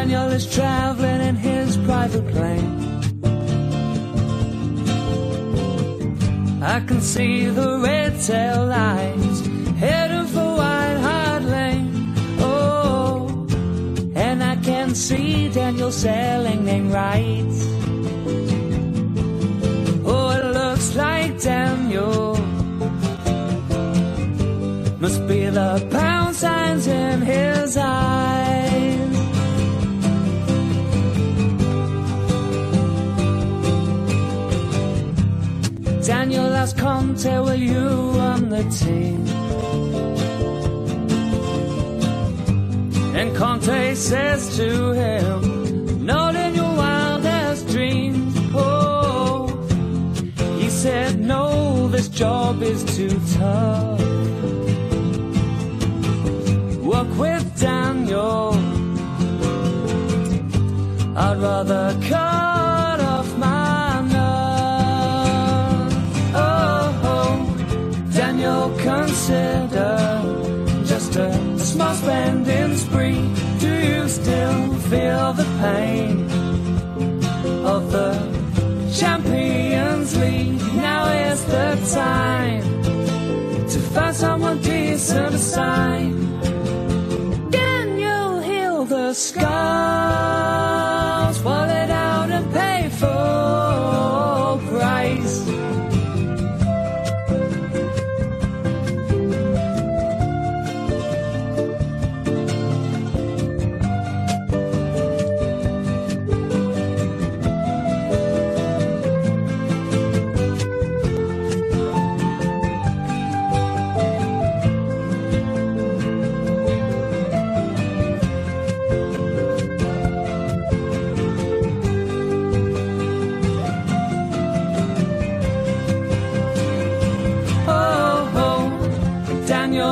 Daniel is traveling in his private plane. I can see the red tail lights heading for White Hart Lane. Oh, and I can see Daniel selling name rights. Oh, it looks like Daniel must be the pound signs in his eyes. Daniel asked Conte, will you run the team? And Conte says to him, not in your wildest dreams. Oh, he said, no, this job is too tough. Work with Daniel. I'd rather cut consider just a small spending spree. Do you still feel the pain of the Champions League? Now is the time to find someone decent aside. Daniel, heal the scars,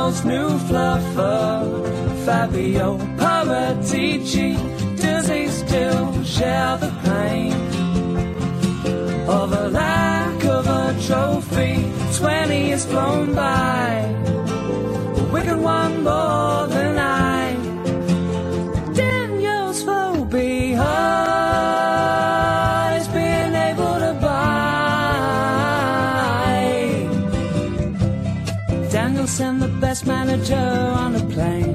Daniel's new fluffer, Fabio Paratici. Does he still share the pain of a lack of a trophy? Twenty years flown by, Wigan won more Danielson, the best manager on the plane.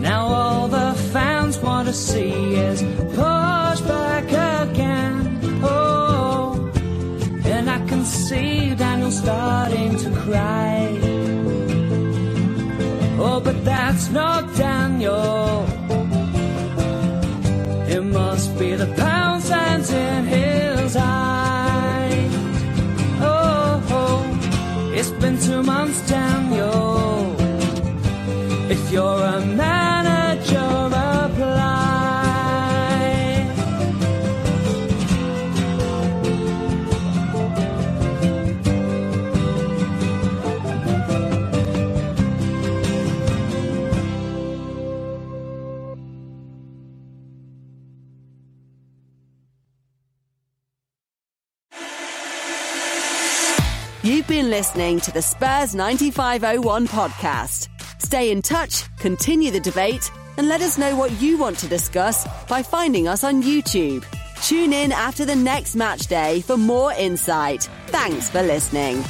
Now all the fans want to see is Poch back again. Oh, and I can see Daniel starting to cry. Oh, but that's not Daniel. It must be the pound it's been two months, Daniel. If you're a manager, You've been listening to the Spurs 9501 podcast. Stay in touch, continue the debate, and let us know what you want to discuss by finding us on YouTube. Tune in after the next match day for more insight. Thanks for listening.